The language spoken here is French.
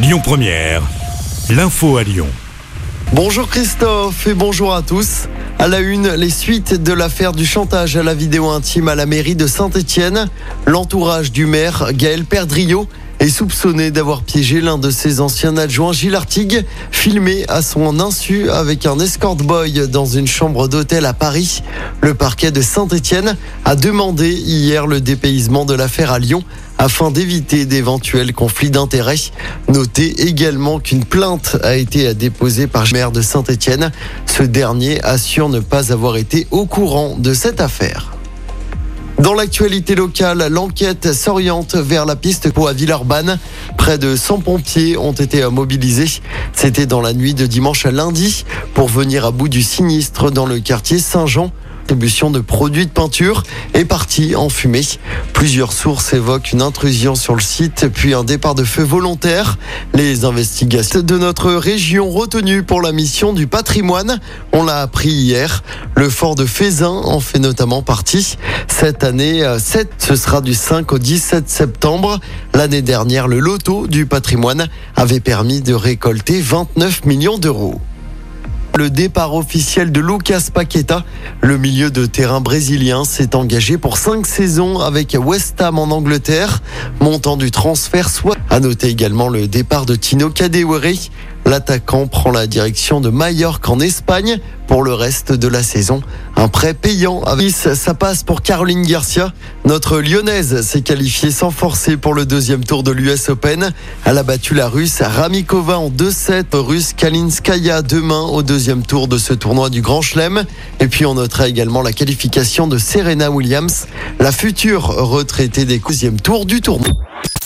Lyon Première, l'info à Lyon. Bonjour Christophe et bonjour à tous. À la une, les suites de l'affaire du chantage à la vidéo intime à la mairie de Saint-Étienne. L'entourage du maire, Gaël Perdriau, est soupçonné d'avoir piégé l'un de ses anciens adjoints, Gilles Artigue, filmé à son insu avec un escort boy dans une chambre d'hôtel à Paris. Le parquet de Saint-Étienne a demandé hier le dépaysement de l'affaire à Lyon afin d'éviter d'éventuels conflits d'intérêts. Notez également qu'une plainte a été déposée par le maire de Saint-Étienne. Ce dernier assure ne pas avoir été au courant de cette affaire. Dans l'actualité locale, l'enquête s'oriente vers la piste pour à Villeurbanne. Près de 100 pompiers ont été mobilisés. C'était dans la nuit de dimanche à lundi pour venir à bout du sinistre dans le quartier Saint-Jean distribution de produits de peinture est partie en fumée. Plusieurs sources évoquent une intrusion sur le site, puis un départ de feu volontaire. Les investigations de notre région retenues pour la mission du patrimoine, on l'a appris hier. Le fort de Fézin en fait notamment partie. Cette année, 7, ce sera du 5 au 17 septembre. L'année dernière, le loto du patrimoine avait permis de récolter 29 millions d'euros le départ officiel de Lucas Paqueta. Le milieu de terrain brésilien s'est engagé pour cinq saisons avec West Ham en Angleterre. Montant du transfert soit. À noter également le départ de Tino Kadewere. L'attaquant prend la direction de Mallorca en Espagne pour le reste de la saison. Un prêt payant à Nice, ça passe pour Caroline Garcia. Notre lyonnaise s'est qualifiée sans forcer pour le deuxième tour de l'US Open. Elle a battu la russe Ramikova en 2-7. Russe Kalinskaya demain au deuxième tour de ce tournoi du Grand Chelem. Et puis on notera également la qualification de Serena Williams, la future retraitée des deuxième tour du tournoi.